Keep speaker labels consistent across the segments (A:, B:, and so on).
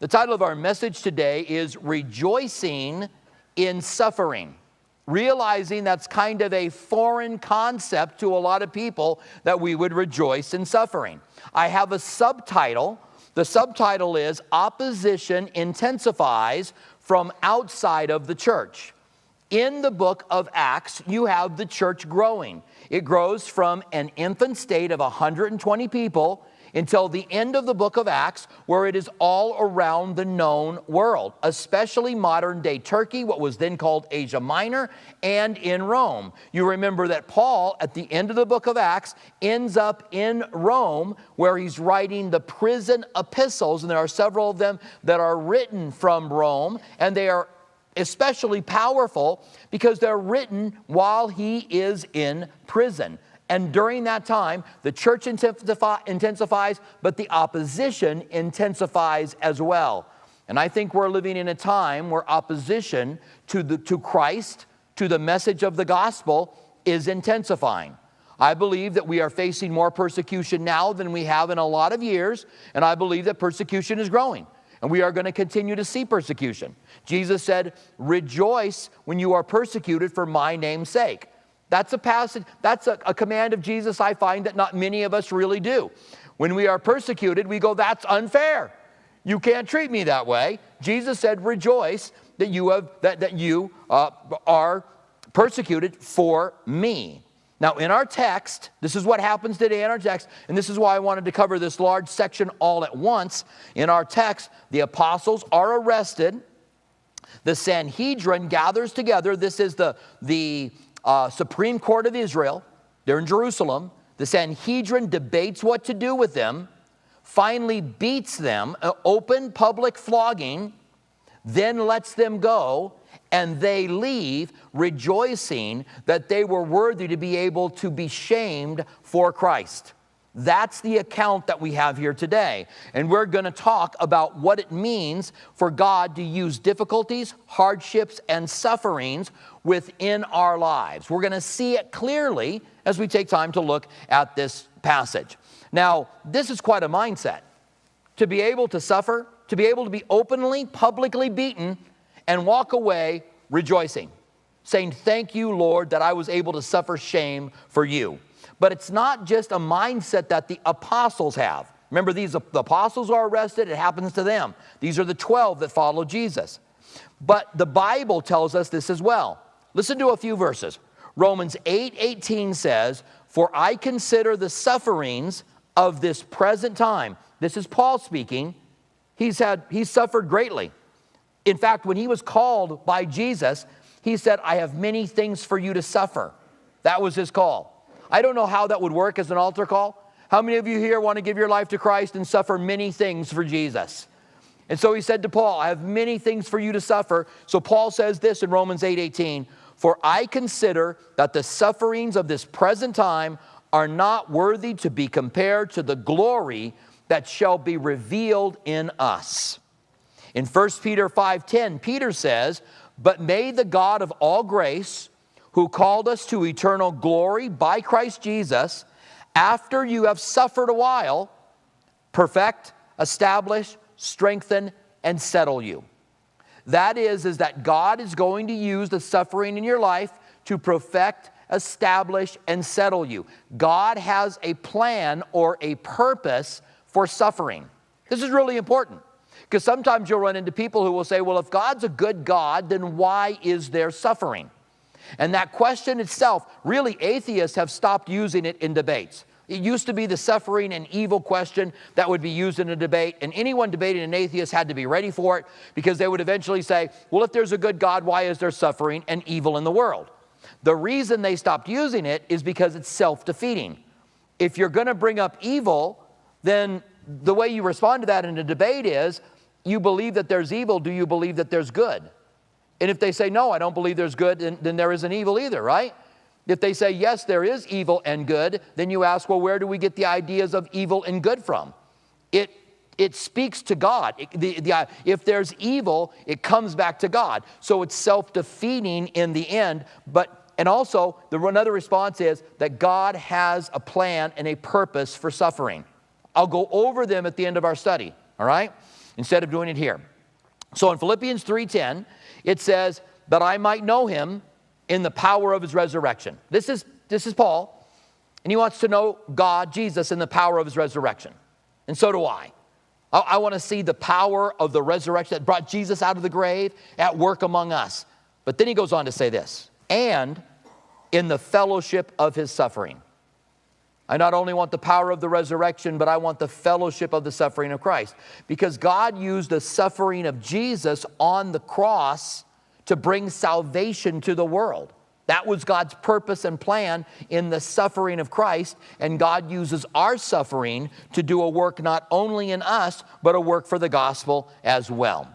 A: The title of our message today is Rejoicing in Suffering. Realizing that's kind of a foreign concept to a lot of people that we would rejoice in suffering. I have a subtitle. The subtitle is Opposition Intensifies from Outside of the Church. In the book of Acts, you have the church growing. It grows from an infant state of 120 people until the end of the book of Acts, where it is all around the known world, especially modern day Turkey, what was then called Asia Minor, and in Rome. You remember that Paul, at the end of the book of Acts, ends up in Rome, where he's writing the prison epistles, and there are several of them that are written from Rome, and they are especially powerful because they're written while he is in prison. And during that time, the church intensifies, but the opposition intensifies as well. And I think we're living in a time where opposition to, the, to Christ, to the message of the gospel, is intensifying. I believe that we are facing more persecution now than we have in a lot of years, and I believe that persecution is growing. And we are going to continue to see persecution. Jesus said, Rejoice when you are persecuted for my name's sake. That's a passage, that's a, a, command of Jesus I find that not many of us really do. When we are persecuted, we go, That's unfair. You can't treat me that way. Jesus said, Rejoice that you, have, that, that you uh, are persecuted for me. Now, in our text, this is what happens today in our text, and this is why I wanted to cover this large section all at once. In our text, the apostles are arrested. The Sanhedrin gathers together. This is the, the uh, Supreme Court of Israel. They're in Jerusalem. The Sanhedrin debates what to do with them, finally beats them, open public flogging, then lets them go, and they leave rejoicing that they were worthy to be able to be shamed for Christ. That's the account that we have here today. And we're going to talk about what it means for God to use difficulties, hardships, and sufferings within our lives. We're going to see it clearly as we take time to look at this passage. Now, this is quite a mindset to be able to suffer, to be able to be openly, publicly beaten, and walk away rejoicing, saying, Thank you, Lord, that I was able to suffer shame for you. But it's not just a mindset that the apostles have. Remember, these the apostles are arrested, it happens to them. These are the 12 that follow Jesus. But the Bible tells us this as well. Listen to a few verses. Romans 8 18 says, For I consider the sufferings of this present time. This is Paul speaking. He's had he's suffered greatly. In fact, when he was called by Jesus, he said, I have many things for you to suffer. That was his call. I don't know how that would work as an altar call. How many of you here want to give your life to Christ and suffer many things for Jesus? And so he said to Paul, I have many things for you to suffer. So Paul says this in Romans 8 18, for I consider that the sufferings of this present time are not worthy to be compared to the glory that shall be revealed in us. In 1 Peter 5:10, Peter says, "But may the God of all grace, who called us to eternal glory by Christ Jesus, after you have suffered a while, perfect, establish, strengthen, and settle you. That is, is that God is going to use the suffering in your life to perfect, establish, and settle you. God has a plan or a purpose for suffering. This is really important because sometimes you'll run into people who will say, well, if God's a good God, then why is there suffering? And that question itself, really, atheists have stopped using it in debates. It used to be the suffering and evil question that would be used in a debate, and anyone debating an atheist had to be ready for it because they would eventually say, Well, if there's a good God, why is there suffering and evil in the world? The reason they stopped using it is because it's self defeating. If you're going to bring up evil, then the way you respond to that in a debate is you believe that there's evil, do you believe that there's good? And if they say, no, I don't believe there's good, then, then there isn't evil either, right? If they say, yes, there is evil and good, then you ask, well, where do we get the ideas of evil and good from? It, it speaks to God. It, the, the, uh, if there's evil, it comes back to God. So it's self defeating in the end. But, and also, the, another response is that God has a plan and a purpose for suffering. I'll go over them at the end of our study, all right? instead of doing it here. So in Philippians 3:10, it says, "That I might know him in the power of his resurrection." This is this is Paul, and he wants to know God, Jesus, in the power of his resurrection. And so do I. I, I want to see the power of the resurrection that brought Jesus out of the grave at work among us. But then he goes on to say this, and in the fellowship of his suffering. I not only want the power of the resurrection, but I want the fellowship of the suffering of Christ. Because God used the suffering of Jesus on the cross to bring salvation to the world. That was God's purpose and plan in the suffering of Christ, and God uses our suffering to do a work not only in us, but a work for the gospel as well.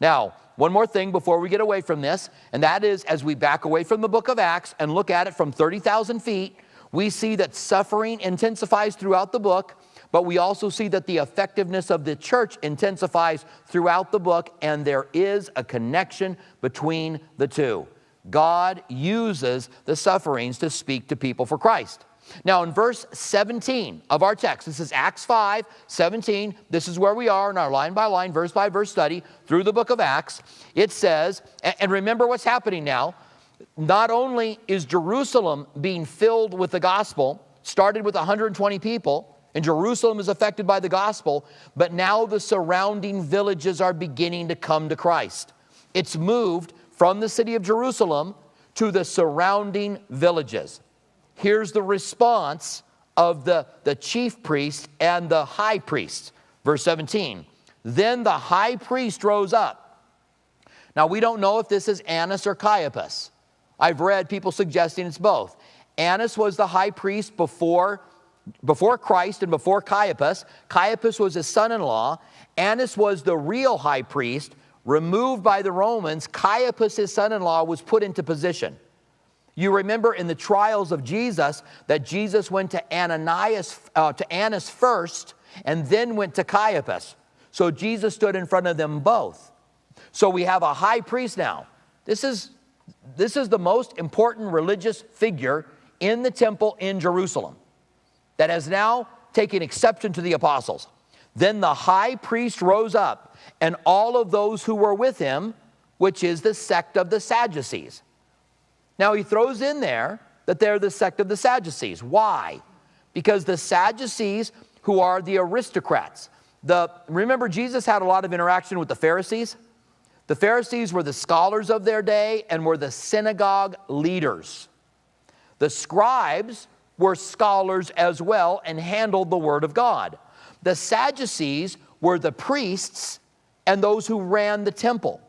A: Now, one more thing before we get away from this, and that is as we back away from the book of Acts and look at it from 30,000 feet, we see that suffering intensifies throughout the book, but we also see that the effectiveness of the church intensifies throughout the book, and there is a connection between the two. God uses the sufferings to speak to people for Christ. Now, in verse 17 of our text, this is Acts 5 17. This is where we are in our line by line, verse by verse study through the book of Acts. It says, and remember what's happening now not only is Jerusalem being filled with the gospel, started with 120 people, and Jerusalem is affected by the gospel, but now the surrounding villages are beginning to come to Christ. It's moved from the city of Jerusalem to the surrounding villages. Here's the response of the, the chief priest and the high priest. Verse 17. Then the high priest rose up. Now, we don't know if this is Annas or Caiaphas. I've read people suggesting it's both. Annas was the high priest before, before Christ and before Caiaphas. Caiaphas was his son in law. Annas was the real high priest, removed by the Romans. Caiaphas, his son in law, was put into position. You remember in the trials of Jesus that Jesus went to Ananias, uh, to Annas first, and then went to Caiaphas. So Jesus stood in front of them both. So we have a high priest now. This is this is the most important religious figure in the temple in Jerusalem that has now taken exception to the apostles. Then the high priest rose up, and all of those who were with him, which is the sect of the Sadducees. Now he throws in there that they're the sect of the Sadducees. Why? Because the Sadducees, who are the aristocrats, the, remember Jesus had a lot of interaction with the Pharisees? The Pharisees were the scholars of their day and were the synagogue leaders. The scribes were scholars as well and handled the Word of God. The Sadducees were the priests and those who ran the temple.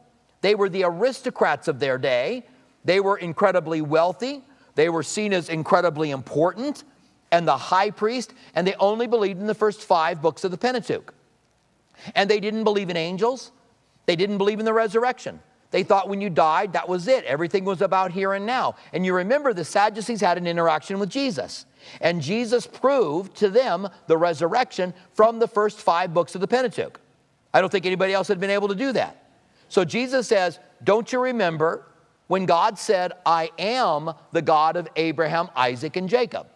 A: They were the aristocrats of their day. They were incredibly wealthy. They were seen as incredibly important and the high priest, and they only believed in the first five books of the Pentateuch. And they didn't believe in angels. They didn't believe in the resurrection. They thought when you died, that was it. Everything was about here and now. And you remember the Sadducees had an interaction with Jesus. And Jesus proved to them the resurrection from the first five books of the Pentateuch. I don't think anybody else had been able to do that. So Jesus says, Don't you remember when God said, I am the God of Abraham, Isaac, and Jacob?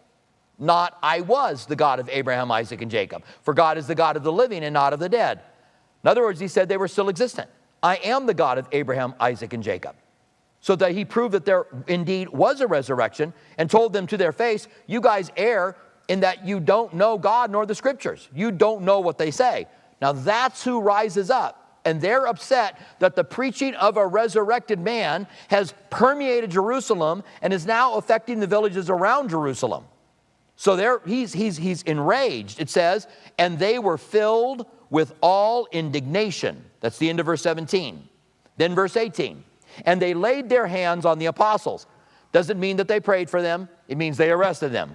A: Not I was the God of Abraham, Isaac, and Jacob. For God is the God of the living and not of the dead. In other words, he said they were still existent. I am the God of Abraham, Isaac, and Jacob. So that he proved that there indeed was a resurrection and told them to their face, You guys err in that you don't know God nor the scriptures. You don't know what they say. Now that's who rises up. And they're upset that the preaching of a resurrected man has permeated Jerusalem and is now affecting the villages around Jerusalem. So there, he's, he's, he's enraged, it says, and they were filled with all indignation. That's the end of verse 17. Then verse 18. And they laid their hands on the apostles. Doesn't mean that they prayed for them, it means they arrested them.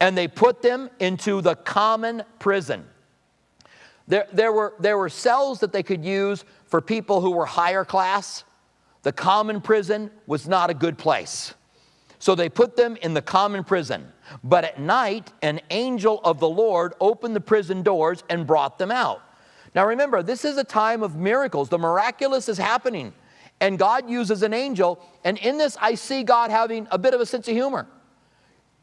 A: And they put them into the common prison. There, there, were, there were cells that they could use for people who were higher class. The common prison was not a good place. So they put them in the common prison. But at night, an angel of the Lord opened the prison doors and brought them out. Now remember, this is a time of miracles. The miraculous is happening. And God uses an angel. And in this, I see God having a bit of a sense of humor.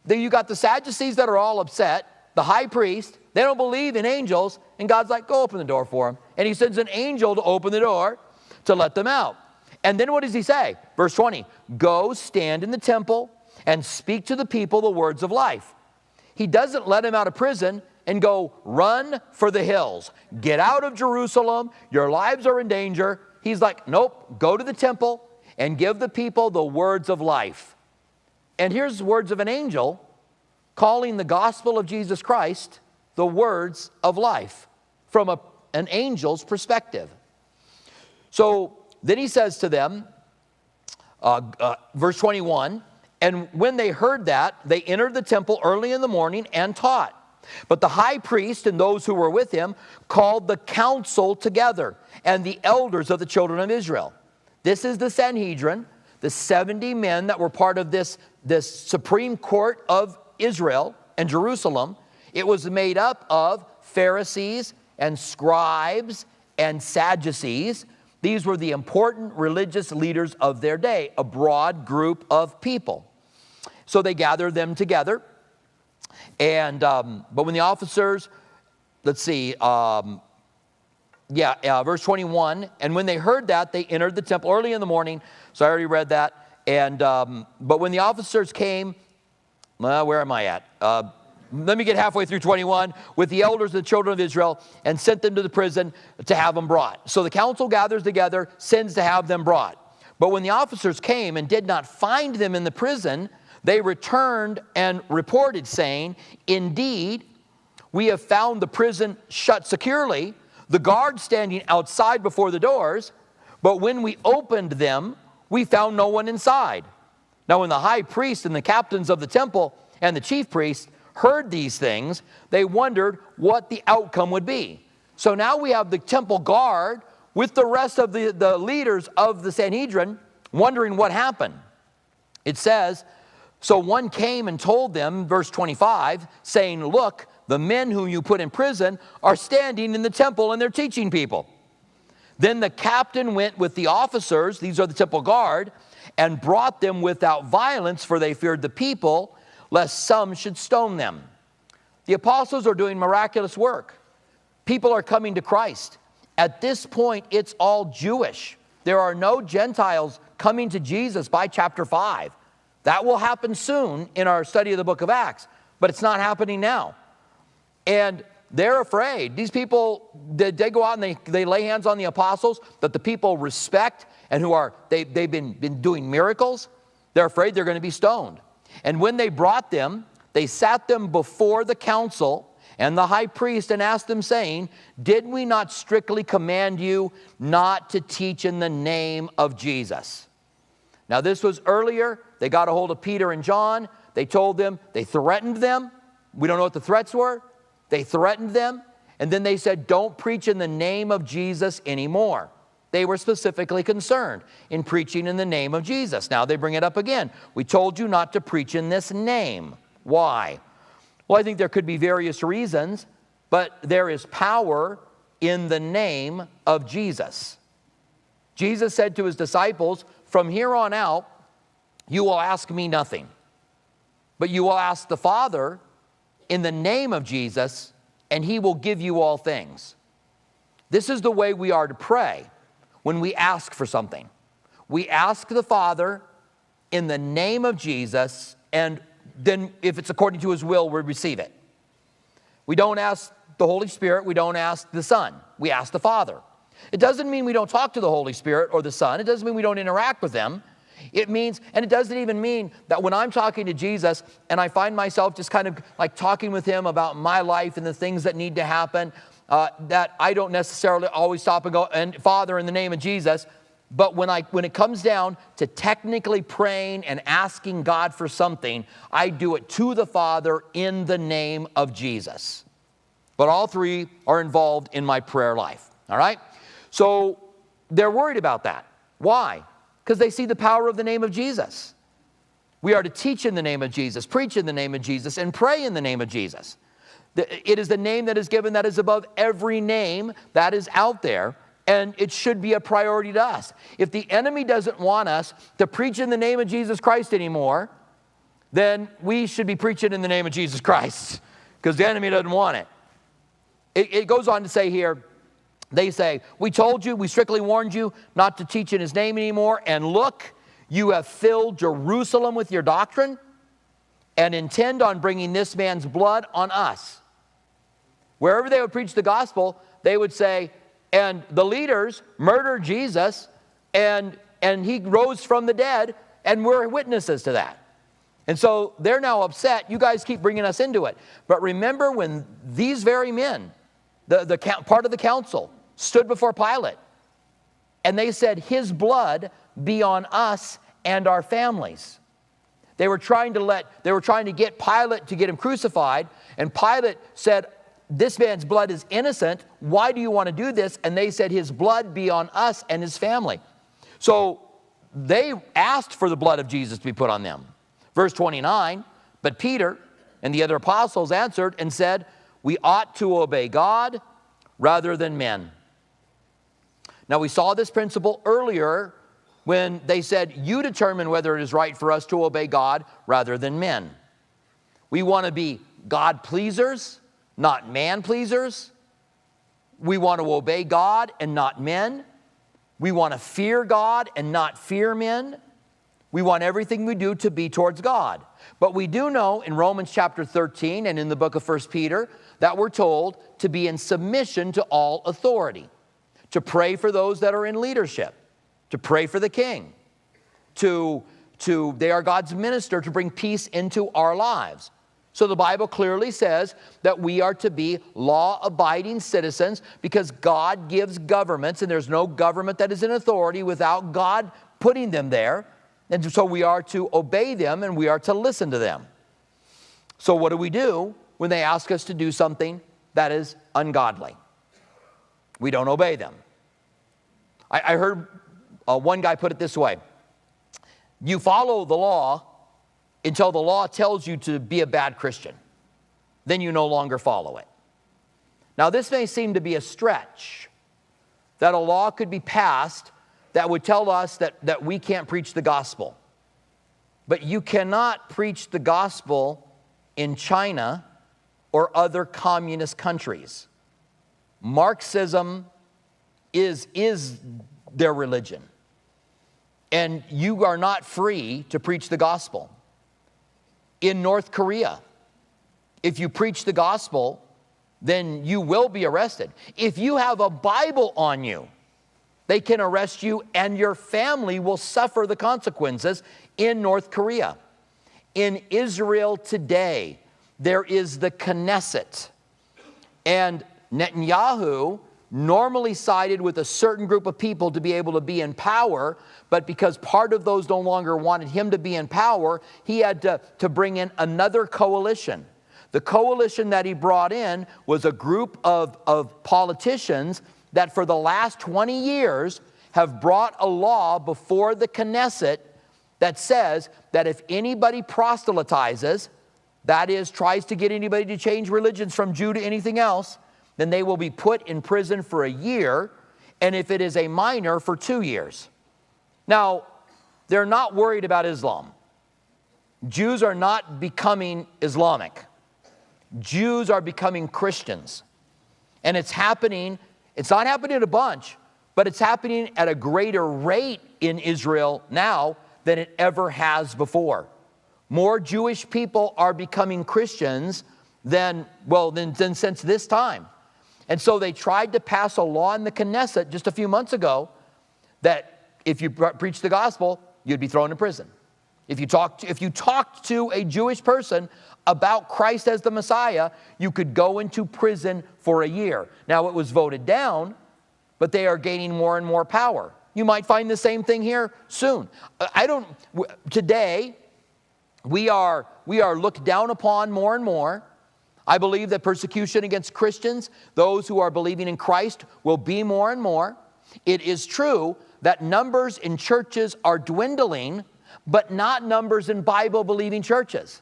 A: Then you got the Sadducees that are all upset, the high priest, They don't believe in angels. And God's like, go open the door for them. And he sends an angel to open the door to let them out. And then what does he say? Verse 20 Go stand in the temple and speak to the people the words of life. He doesn't let him out of prison and go, run for the hills. Get out of Jerusalem. Your lives are in danger. He's like, nope, go to the temple and give the people the words of life. And here's words of an angel calling the gospel of Jesus Christ the words of life from a, an angel's perspective. So then he says to them, uh, uh, verse 21 And when they heard that, they entered the temple early in the morning and taught. But the high priest and those who were with him called the council together and the elders of the children of Israel. This is the Sanhedrin, the 70 men that were part of this, this Supreme Court of Israel and Jerusalem. It was made up of Pharisees and scribes and Sadducees. These were the important religious leaders of their day, a broad group of people. So they gathered them together. And, um, but when the officers, let's see, um, yeah, uh, verse 21, and when they heard that, they entered the temple early in the morning. So I already read that. And, um, but when the officers came, where am I at? Uh, let me get halfway through 21 with the elders of the children of Israel and sent them to the prison to have them brought. So the council gathers together, sends to have them brought. But when the officers came and did not find them in the prison, they returned and reported, saying, Indeed, we have found the prison shut securely, the guards standing outside before the doors, but when we opened them, we found no one inside. Now, when the high priest and the captains of the temple and the chief priests heard these things, they wondered what the outcome would be. So now we have the temple guard with the rest of the, the leaders of the Sanhedrin wondering what happened. It says, So one came and told them, verse 25, saying, Look, the men whom you put in prison are standing in the temple and they're teaching people. Then the captain went with the officers, these are the temple guard, and brought them without violence, for they feared the people lest some should stone them. The apostles are doing miraculous work. People are coming to Christ. At this point, it's all Jewish. There are no Gentiles coming to Jesus by chapter 5. That will happen soon in our study of the book of Acts, but it's not happening now. And they're afraid. These people, they, they go out and they, they lay hands on the apostles that the people respect and who are, they, they've been, been doing miracles. They're afraid they're going to be stoned. And when they brought them, they sat them before the council and the high priest and asked them, saying, Did we not strictly command you not to teach in the name of Jesus? Now, this was earlier. They got a hold of Peter and John. They told them, they threatened them. We don't know what the threats were. They threatened them. And then they said, Don't preach in the name of Jesus anymore. They were specifically concerned in preaching in the name of Jesus. Now they bring it up again. We told you not to preach in this name. Why? Well, I think there could be various reasons, but there is power in the name of Jesus. Jesus said to his disciples, From here on out, you will ask me nothing, but you will ask the Father in the name of Jesus, and he will give you all things. This is the way we are to pray when we ask for something. We ask the Father in the name of Jesus, and then if it's according to his will, we receive it. We don't ask the Holy Spirit, we don't ask the Son, we ask the Father. It doesn't mean we don't talk to the Holy Spirit or the Son, it doesn't mean we don't interact with them. It means, and it doesn't even mean that when I'm talking to Jesus and I find myself just kind of like talking with him about my life and the things that need to happen, uh, that I don't necessarily always stop and go, and Father, in the name of Jesus. But when, I, when it comes down to technically praying and asking God for something, I do it to the Father in the name of Jesus. But all three are involved in my prayer life, all right? So they're worried about that. Why? Because they see the power of the name of Jesus. We are to teach in the name of Jesus, preach in the name of Jesus, and pray in the name of Jesus. It is the name that is given that is above every name that is out there, and it should be a priority to us. If the enemy doesn't want us to preach in the name of Jesus Christ anymore, then we should be preaching in the name of Jesus Christ because the enemy doesn't want it. It, it goes on to say here, they say, We told you, we strictly warned you not to teach in his name anymore. And look, you have filled Jerusalem with your doctrine and intend on bringing this man's blood on us. Wherever they would preach the gospel, they would say, and the leaders murdered Jesus, and, and he rose from the dead, and we're witnesses to that. And so they're now upset. You guys keep bringing us into it. But remember when these very men, the, the part of the council, stood before Pilate and they said, His blood be on us and our families. They were trying to let, they were trying to get Pilate to get him crucified, and Pilate said, This man's blood is innocent. Why do you want to do this? And they said, His blood be on us and his family. So they asked for the blood of Jesus to be put on them. Verse 29 But Peter and the other apostles answered and said, We ought to obey God rather than men. Now, we saw this principle earlier when they said, You determine whether it is right for us to obey God rather than men. We want to be God pleasers, not man pleasers. We want to obey God and not men. We want to fear God and not fear men. We want everything we do to be towards God. But we do know in Romans chapter 13 and in the book of 1 Peter that we're told to be in submission to all authority, to pray for those that are in leadership to pray for the king, to, to they are God's minister to bring peace into our lives. So the Bible clearly says that we are to be law abiding citizens because God gives governments, and there's no government that is in authority without God putting them there. And so we are to obey them and we are to listen to them. So, what do we do when they ask us to do something that is ungodly? We don't obey them. I, I heard uh, one guy put it this way You follow the law until the law tells you to be a bad Christian, then you no longer follow it. Now, this may seem to be a stretch that a law could be passed that would tell us that, that we can't preach the gospel. But you cannot preach the gospel in China or other communist countries. Marxism is, is their religion and you are not free to preach the gospel. In North Korea, if you preach the gospel, then you will be arrested. If you have a Bible on you, they can arrest you and your family will suffer the consequences in North Korea. In Israel today, there is the Knesset. And Netanyahu normally sided with a certain group of people to be able to be in power, but because part of those no longer wanted him to be in power, he had to, to bring in another coalition. The coalition that he brought in was a group of, of politicians that for the last 20 years have brought a law before the Knesset that says that if anybody proselytizes, that is, tries to get anybody to change religions from Jew to anything else, then they will be put in prison for a year, and if it is a minor, for two years. Now, they're not worried about Islam. Jews are not becoming Islamic. Jews are becoming Christians. And it's happening, it's not happening a bunch, but it's happening at a greater rate in Israel now than it ever has before. More Jewish people are becoming Christians than, well, than, than since this time. And so they tried to pass a law in the Knesset just a few months ago that if you preach the gospel, you'd be thrown in prison. If you, talked, if you talked to a Jewish person about Christ as the Messiah, you could go into prison for a year. Now, it was voted down, but they are gaining more and more power. You might find the same thing here soon. I don't, today, we are, we are looked down upon more and more. I believe that persecution against Christians, those who are believing in Christ, will be more and more. It is true that numbers in churches are dwindling, but not numbers in Bible believing churches.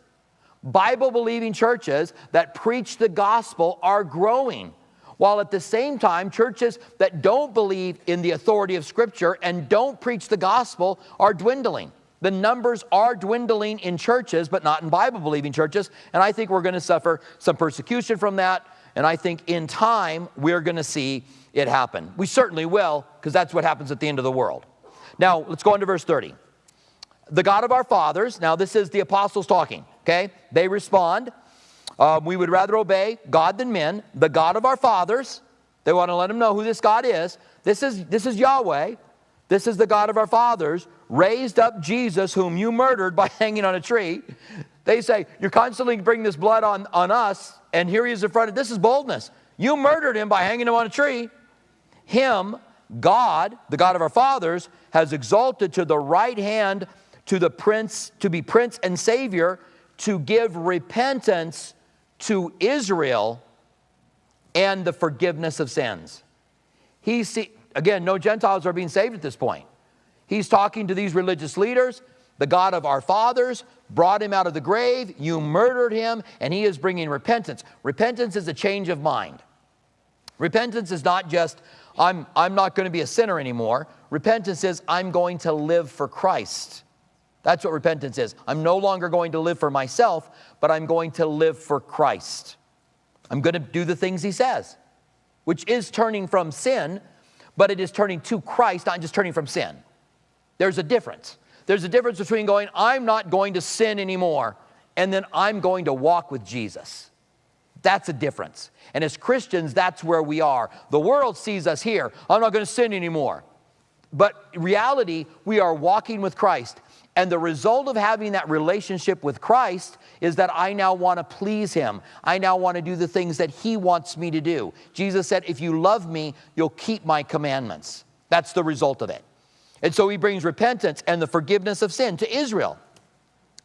A: Bible believing churches that preach the gospel are growing, while at the same time, churches that don't believe in the authority of Scripture and don't preach the gospel are dwindling. The numbers are dwindling in churches, but not in Bible believing churches. And I think we're going to suffer some persecution from that. And I think in time, we're going to see it happen. We certainly will, because that's what happens at the end of the world. Now, let's go on to verse 30. The God of our fathers, now this is the apostles talking, okay? They respond, um, We would rather obey God than men. The God of our fathers, they want to let them know who this God is. This is, this is Yahweh. This is the God of our fathers, raised up Jesus, whom you murdered by hanging on a tree. They say, You're constantly bringing this blood on, on us, and here he is in front of this is boldness. You murdered him by hanging him on a tree. Him, God, the God of our fathers, has exalted to the right hand to the prince, to be prince and savior, to give repentance to Israel and the forgiveness of sins. He see, again, no Gentiles are being saved at this point. He's talking to these religious leaders. The God of our fathers brought him out of the grave. You murdered him, and he is bringing repentance. Repentance is a change of mind. Repentance is not just, I'm, I'm not going to be a sinner anymore. Repentance is, I'm going to live for Christ. That's what repentance is. I'm no longer going to live for myself, but I'm going to live for Christ. I'm going to do the things he says, which is turning from sin, but it is turning to Christ, not just turning from sin. There's a difference. There's a difference between going, I'm not going to sin anymore, and then I'm going to walk with Jesus. That's a difference. And as Christians, that's where we are. The world sees us here. I'm not going to sin anymore. But reality, we are walking with Christ. And the result of having that relationship with Christ is that I now want to please Him. I now want to do the things that He wants me to do. Jesus said, If you love me, you'll keep my commandments. That's the result of it. And so He brings repentance and the forgiveness of sin to Israel.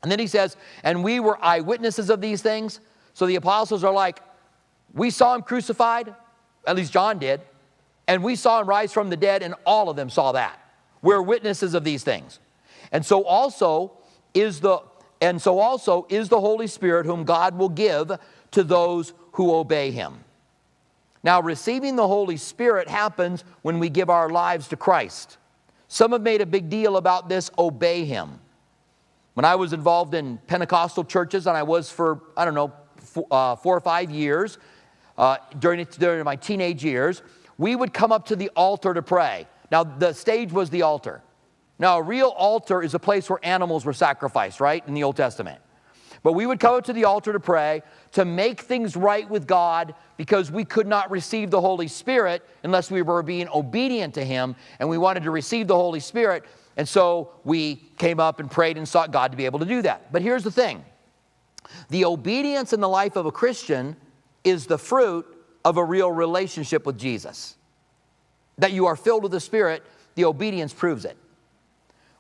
A: And then He says, And we were eyewitnesses of these things. So the apostles are like, We saw Him crucified, at least John did, and we saw Him rise from the dead, and all of them saw that. We're witnesses of these things. And so also is the and so also is the Holy Spirit whom God will give to those who obey him. Now, receiving the Holy Spirit happens when we give our lives to Christ. Some have made a big deal about this obey him. When I was involved in Pentecostal churches, and I was for, I don't know, four, uh, four or five years uh, during, during my teenage years, we would come up to the altar to pray. Now, the stage was the altar. Now, a real altar is a place where animals were sacrificed, right, in the Old Testament. But we would come to the altar to pray, to make things right with God, because we could not receive the Holy Spirit unless we were being obedient to Him, and we wanted to receive the Holy Spirit. And so we came up and prayed and sought God to be able to do that. But here's the thing the obedience in the life of a Christian is the fruit of a real relationship with Jesus. That you are filled with the Spirit, the obedience proves it.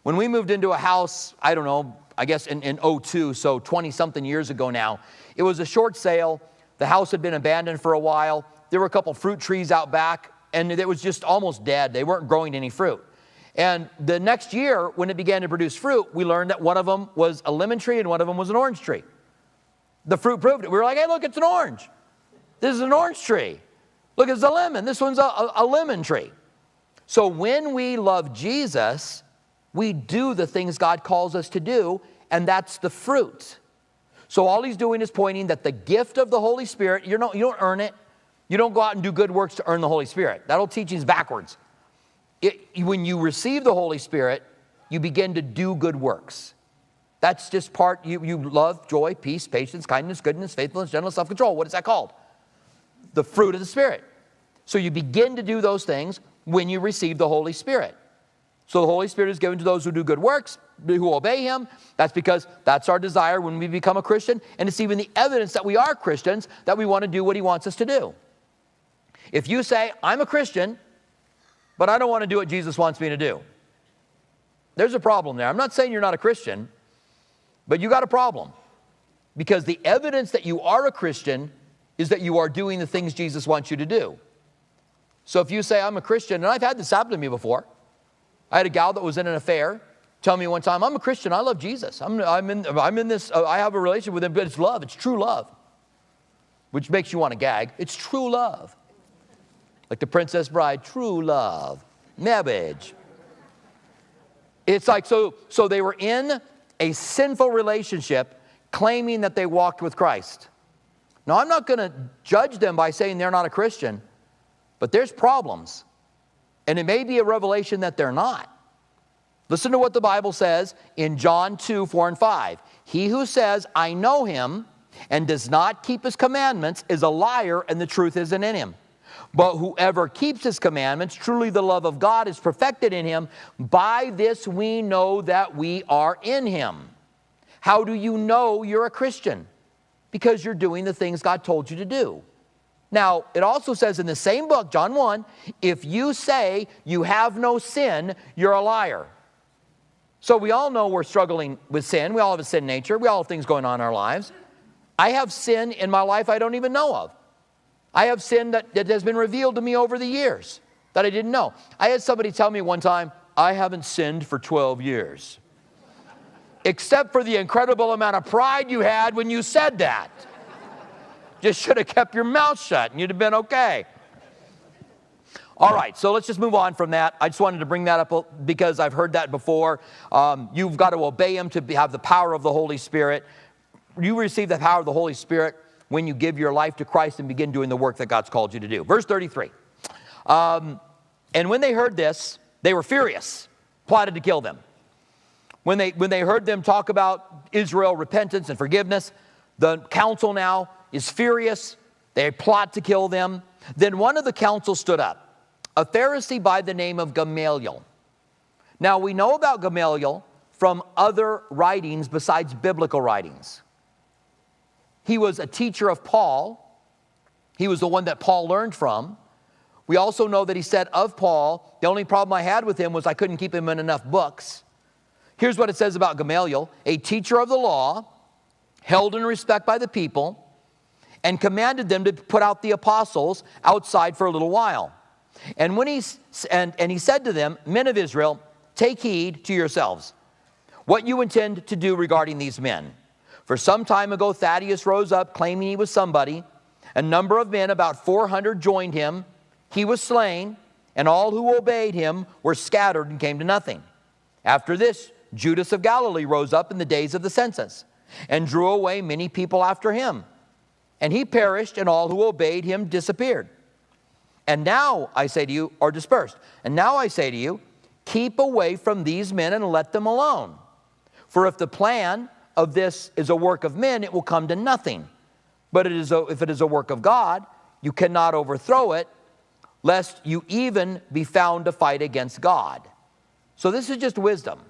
A: When we moved into a house, I don't know, I guess in, in 02, so 20 something years ago now, it was a short sale. The house had been abandoned for a while. There were a couple fruit trees out back, and it was just almost dead. They weren't growing any fruit. And the next year, when it began to produce fruit, we learned that one of them was a lemon tree and one of them was an orange tree. The fruit proved it. We were like, hey, look, it's an orange. This is an orange tree. Look, it's a lemon. This one's a, a, a lemon tree. So when we love Jesus, we do the things God calls us to do, and that's the fruit. So all he's doing is pointing that the gift of the Holy Spirit, you don't, you don't earn it. You don't go out and do good works to earn the Holy Spirit. That old teaching is backwards. It, when you receive the Holy Spirit, you begin to do good works. That's just part, you, you love, joy, peace, patience, kindness, goodness, faithfulness, gentleness, self control. What is that called? The fruit of the Spirit. So you begin to do those things when you receive the Holy Spirit. So the Holy Spirit is given to those who do good works, who obey Him. That's because that's our desire when we become a Christian. And it's even the evidence that we are Christians that we want to do what He wants us to do. If you say, I'm a Christian, but I don't want to do what Jesus wants me to do, there's a problem there. I'm not saying you're not a Christian, but you got a problem. Because the evidence that you are a Christian is that you are doing the things Jesus wants you to do. So if you say, I'm a Christian, and I've had this happen to me before, I had a gal that was in an affair tell me one time, I'm a Christian, I love Jesus. I'm, I'm, in, I'm in this, uh, I have a relationship with him, but it's love, it's true love, which makes you want to gag. It's true love. Like the Princess Bride, true love, marriage. It's like, so, so they were in a sinful relationship claiming that they walked with Christ. Now, I'm not going to judge them by saying they're not a Christian, but there's problems. And it may be a revelation that they're not. Listen to what the Bible says in John 2 4 and 5. He who says, I know him, and does not keep his commandments is a liar, and the truth isn't in him. But whoever keeps his commandments, truly the love of God is perfected in him. By this we know that we are in him. How do you know you're a Christian? Because you're doing the things God told you to do. Now, it also says in the same book, John 1, if you say you have no sin, you're a liar. So we all know we're struggling with sin. We all have a sin nature. We all have things going on in our lives. I have sin in my life I don't even know of. I have sin that, that has been revealed to me over the years that I didn't know. I had somebody tell me one time, I haven't sinned for 12 years. Except for the incredible amount of pride you had when you said that. Just should have kept your mouth shut and you'd have been okay. All right, so let's just move on from that. I just wanted to bring that up because I've heard that before. Um, you've got to obey Him to have the power of the Holy Spirit. You receive the power of the Holy Spirit when you give your life to Christ and begin doing the work that God's called you to do. Verse 33. Um, and when they heard this, they were furious, plotted to kill them. When they, when they heard them talk about Israel, repentance, and forgiveness, the council now is furious. They plot to kill them. Then one of the council stood up a Pharisee by the name of Gamaliel. Now, we know about Gamaliel from other writings besides biblical writings. He was a teacher of Paul, he was the one that Paul learned from. We also know that he said of Paul, the only problem I had with him was I couldn't keep him in enough books. Here's what it says about Gamaliel a teacher of the law, held in respect by the people, and commanded them to put out the apostles outside for a little while. And when he and, and he said to them, Men of Israel, take heed to yourselves what you intend to do regarding these men. For some time ago, Theudas rose up, claiming he was somebody. A number of men, about 400, joined him. He was slain, and all who obeyed him were scattered and came to nothing. After this, Judas of Galilee rose up in the days of the census and drew away many people after him. And he perished, and all who obeyed him disappeared. And now I say to you, are dispersed. And now I say to you, keep away from these men and let them alone. For if the plan of this is a work of men, it will come to nothing. But it is a, if it is a work of God, you cannot overthrow it, lest you even be found to fight against God. So this is just wisdom.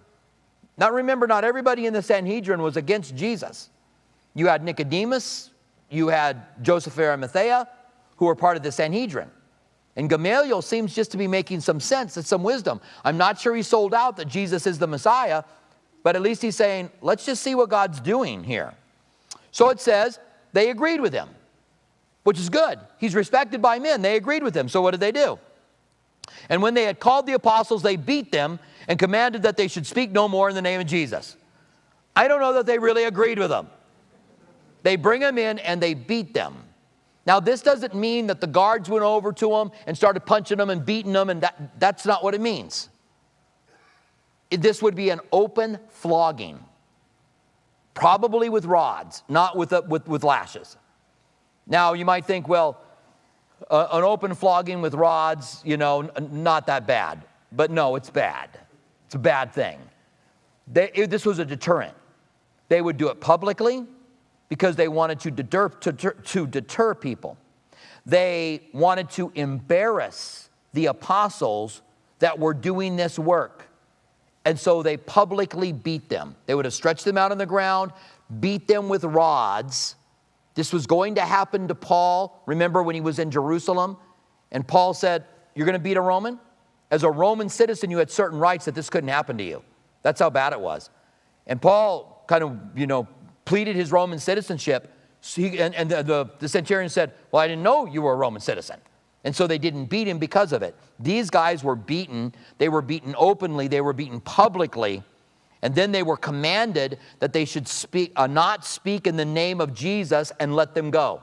A: Now remember, not everybody in the Sanhedrin was against Jesus. You had Nicodemus, you had Joseph and Arimathea, who were part of the Sanhedrin. And Gamaliel seems just to be making some sense and some wisdom. I'm not sure he sold out that Jesus is the Messiah, but at least he's saying, let's just see what God's doing here. So it says, they agreed with him, which is good. He's respected by men. They agreed with him. So what did they do? And when they had called the apostles, they beat them and commanded that they should speak no more in the name of Jesus. I don't know that they really agreed with them. They bring them in and they beat them. Now, this doesn't mean that the guards went over to them and started punching them and beating them, and that, that's not what it means. This would be an open flogging, probably with rods, not with, a, with, with lashes. Now, you might think, well, uh, an open flogging with rods, you know, not that bad. But no, it's bad. It's a bad thing. They, it, this was a deterrent. They would do it publicly, because they wanted to deter, to, to deter people. They wanted to embarrass the apostles that were doing this work. And so they publicly beat them. They would have stretched them out on the ground, beat them with rods. This was going to happen to Paul. Remember when he was in Jerusalem? And Paul said, You're going to beat a Roman? As a Roman citizen, you had certain rights that this couldn't happen to you. That's how bad it was. And Paul kind of, you know, pleaded his Roman citizenship. So he, and, and the, the, the centurion said, Well, I didn't know you were a Roman citizen. And so they didn't beat him because of it. These guys were beaten. They were beaten openly, they were beaten publicly. And then they were commanded that they should speak, uh, not speak in the name of Jesus and let them go.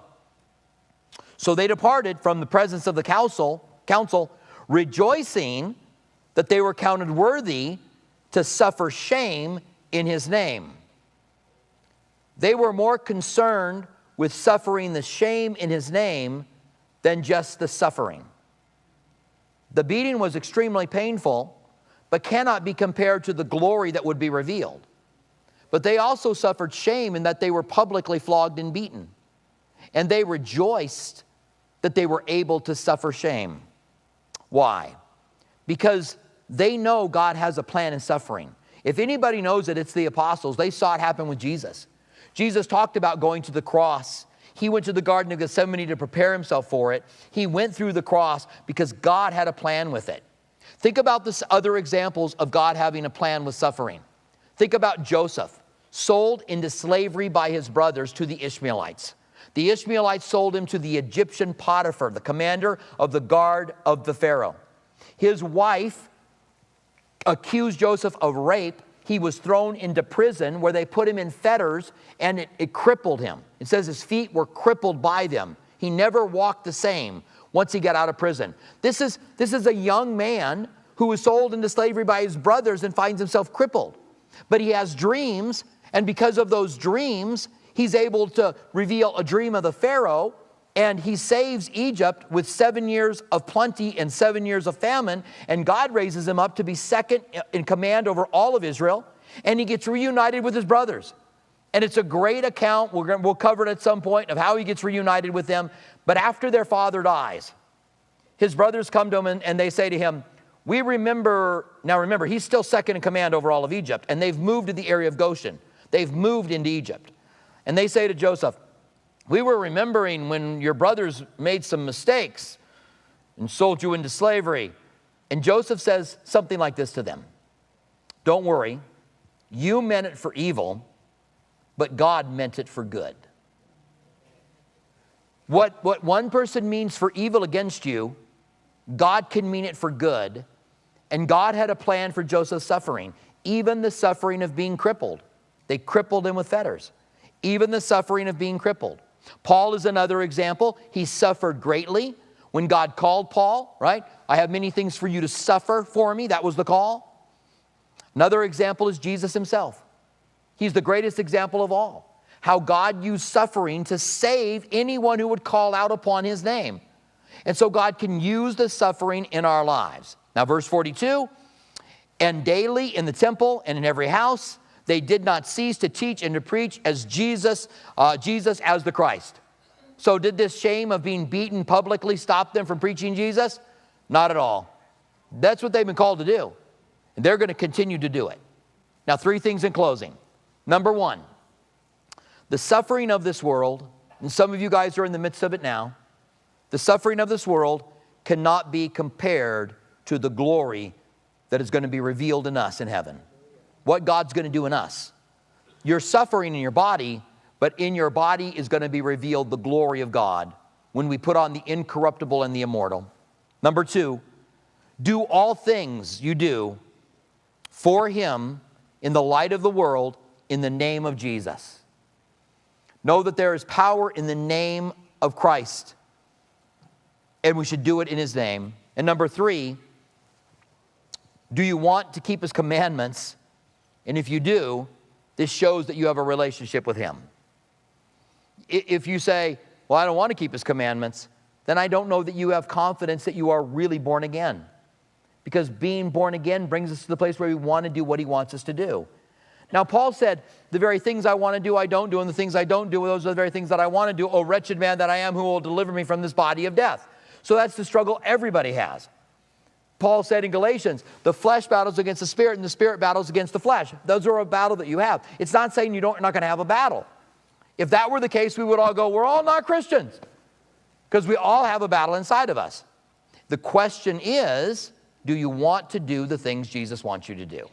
A: So they departed from the presence of the council, council rejoicing that they were counted worthy to suffer shame in his name. They were more concerned with suffering the shame in his name than just the suffering. The beating was extremely painful, but cannot be compared to the glory that would be revealed. But they also suffered shame in that they were publicly flogged and beaten. And they rejoiced that they were able to suffer shame. Why? Because they know God has a plan in suffering. If anybody knows it, it's the apostles. They saw it happen with Jesus. Jesus talked about going to the cross. He went to the Garden of Gethsemane to prepare himself for it. He went through the cross because God had a plan with it. Think about this other examples of God having a plan with suffering. Think about Joseph, sold into slavery by his brothers to the Ishmaelites. The Ishmaelites sold him to the Egyptian Potiphar, the commander of the guard of the Pharaoh. His wife accused Joseph of rape he was thrown into prison where they put him in fetters and it, it, crippled him. It says his feet were crippled by them. He never walked the same once he got out of prison. This is, this is a young man who was sold into slavery by his brothers and finds himself crippled. But he has dreams, and because of those dreams, he's able to reveal a dream of the Pharaoh and he saves Egypt with seven years of plenty and seven years of famine. And God raises him up to be second in command over all of Israel. And he gets reunited with his brothers. And it's a great account. Gonna, we'll cover it at some point of how he gets reunited with them. But after their father dies, his brothers come to him and, and they say to him, We remember, now remember, he's still second in command over all of Egypt. And they've moved to the area of Goshen, they've moved into Egypt. And they say to Joseph, we were remembering when your brothers made some mistakes and sold you into slavery. And Joseph says something like this to them Don't worry, you meant it for evil, but God meant it for good. What, what one person means for evil against you, God can mean it for good. And God had a plan for Joseph's suffering, even the suffering of being crippled. They crippled him with fetters, even the suffering of being crippled. Paul is another example. He suffered greatly when God called Paul, right? I have many things for you to suffer for me. That was the call. Another example is Jesus himself. He's the greatest example of all. How God used suffering to save anyone who would call out upon his name. And so God can use the suffering in our lives. Now, verse 42 and daily in the temple and in every house they did not cease to teach and to preach as Jesus, uh, Jesus as the Christ. So, did this shame of being beaten publicly stop them from preaching Jesus? Not at all. That's what they've been called to do. And they're going to continue to do it. Now, three things in closing. Number one, the suffering of this world, and some of you guys are in the midst of it now, the suffering of this world cannot be compared to the glory that is going to be revealed in us in heaven what God's going to do in us. You're suffering in your body, but in your body is going to be revealed the glory of God when we put on the incorruptible and the immortal. Number two, do all things you do for Him in the light of the world in the name of Jesus. Know that there is power in the name of Christ, and we should do it in His name. And number three, do you want to keep His commandments? And if you do, this shows that you have a relationship with Him. If you say, Well, I don't want to keep His commandments, then I don't know that you have confidence that you are really born again. Because being born again brings us to the place where we want to do what He wants us to do. Now, Paul said, The very things I want to do, I don't do, and the things I don't do, those are the very things that I want to do. Oh, wretched man that I am, who will deliver me from this body of death? So that's the struggle everybody has. Paul said in Galatians, the flesh battles against the spirit and the spirit battles against the flesh. Those are a battle that you have. It's not saying you don't, you're not going to have a battle. If that were the case, we would all go, we're all not Christians because we all have a battle inside of us. The question is, do you want to do the things Jesus wants you to do?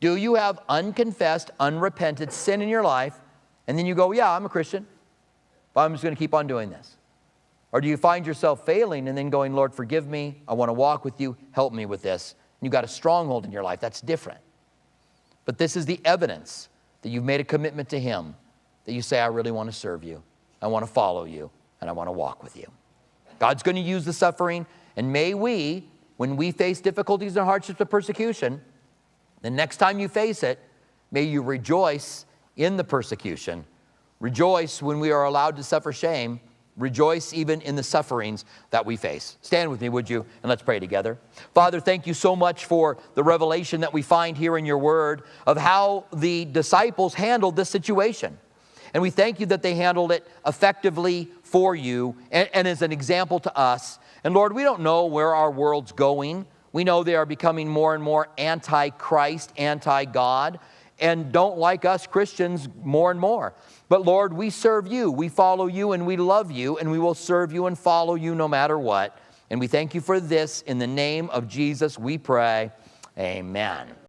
A: Do you have unconfessed, unrepented sin in your life? And then you go, yeah, I'm a Christian, but I'm just going to keep on doing this. Or do you find yourself failing and then going, Lord, forgive me. I want to walk with you. Help me with this. And you've got a stronghold in your life. That's different. But this is the evidence that you've made a commitment to Him, that you say, I really want to serve you. I want to follow you. And I want to walk with you. God's going to use the suffering. And may we, when we face difficulties and hardships of persecution, the next time you face it, may you rejoice in the persecution Rejoice when we are allowed to suffer shame. Rejoice even in the sufferings that we face. Stand with me, would you? And let's pray together. Father, thank you so much for the revelation that we find here in your word of how the disciples handled this situation. And we thank you that they handled it effectively for you and, and as an example to us. And Lord, we don't know where our world's going. We know they are becoming more and more anti Christ, anti God, and don't like us Christians more and more. But Lord, we serve you, we follow you, and we love you, and we will serve you and follow you no matter what. And we thank you for this. In the name of Jesus, we pray. Amen.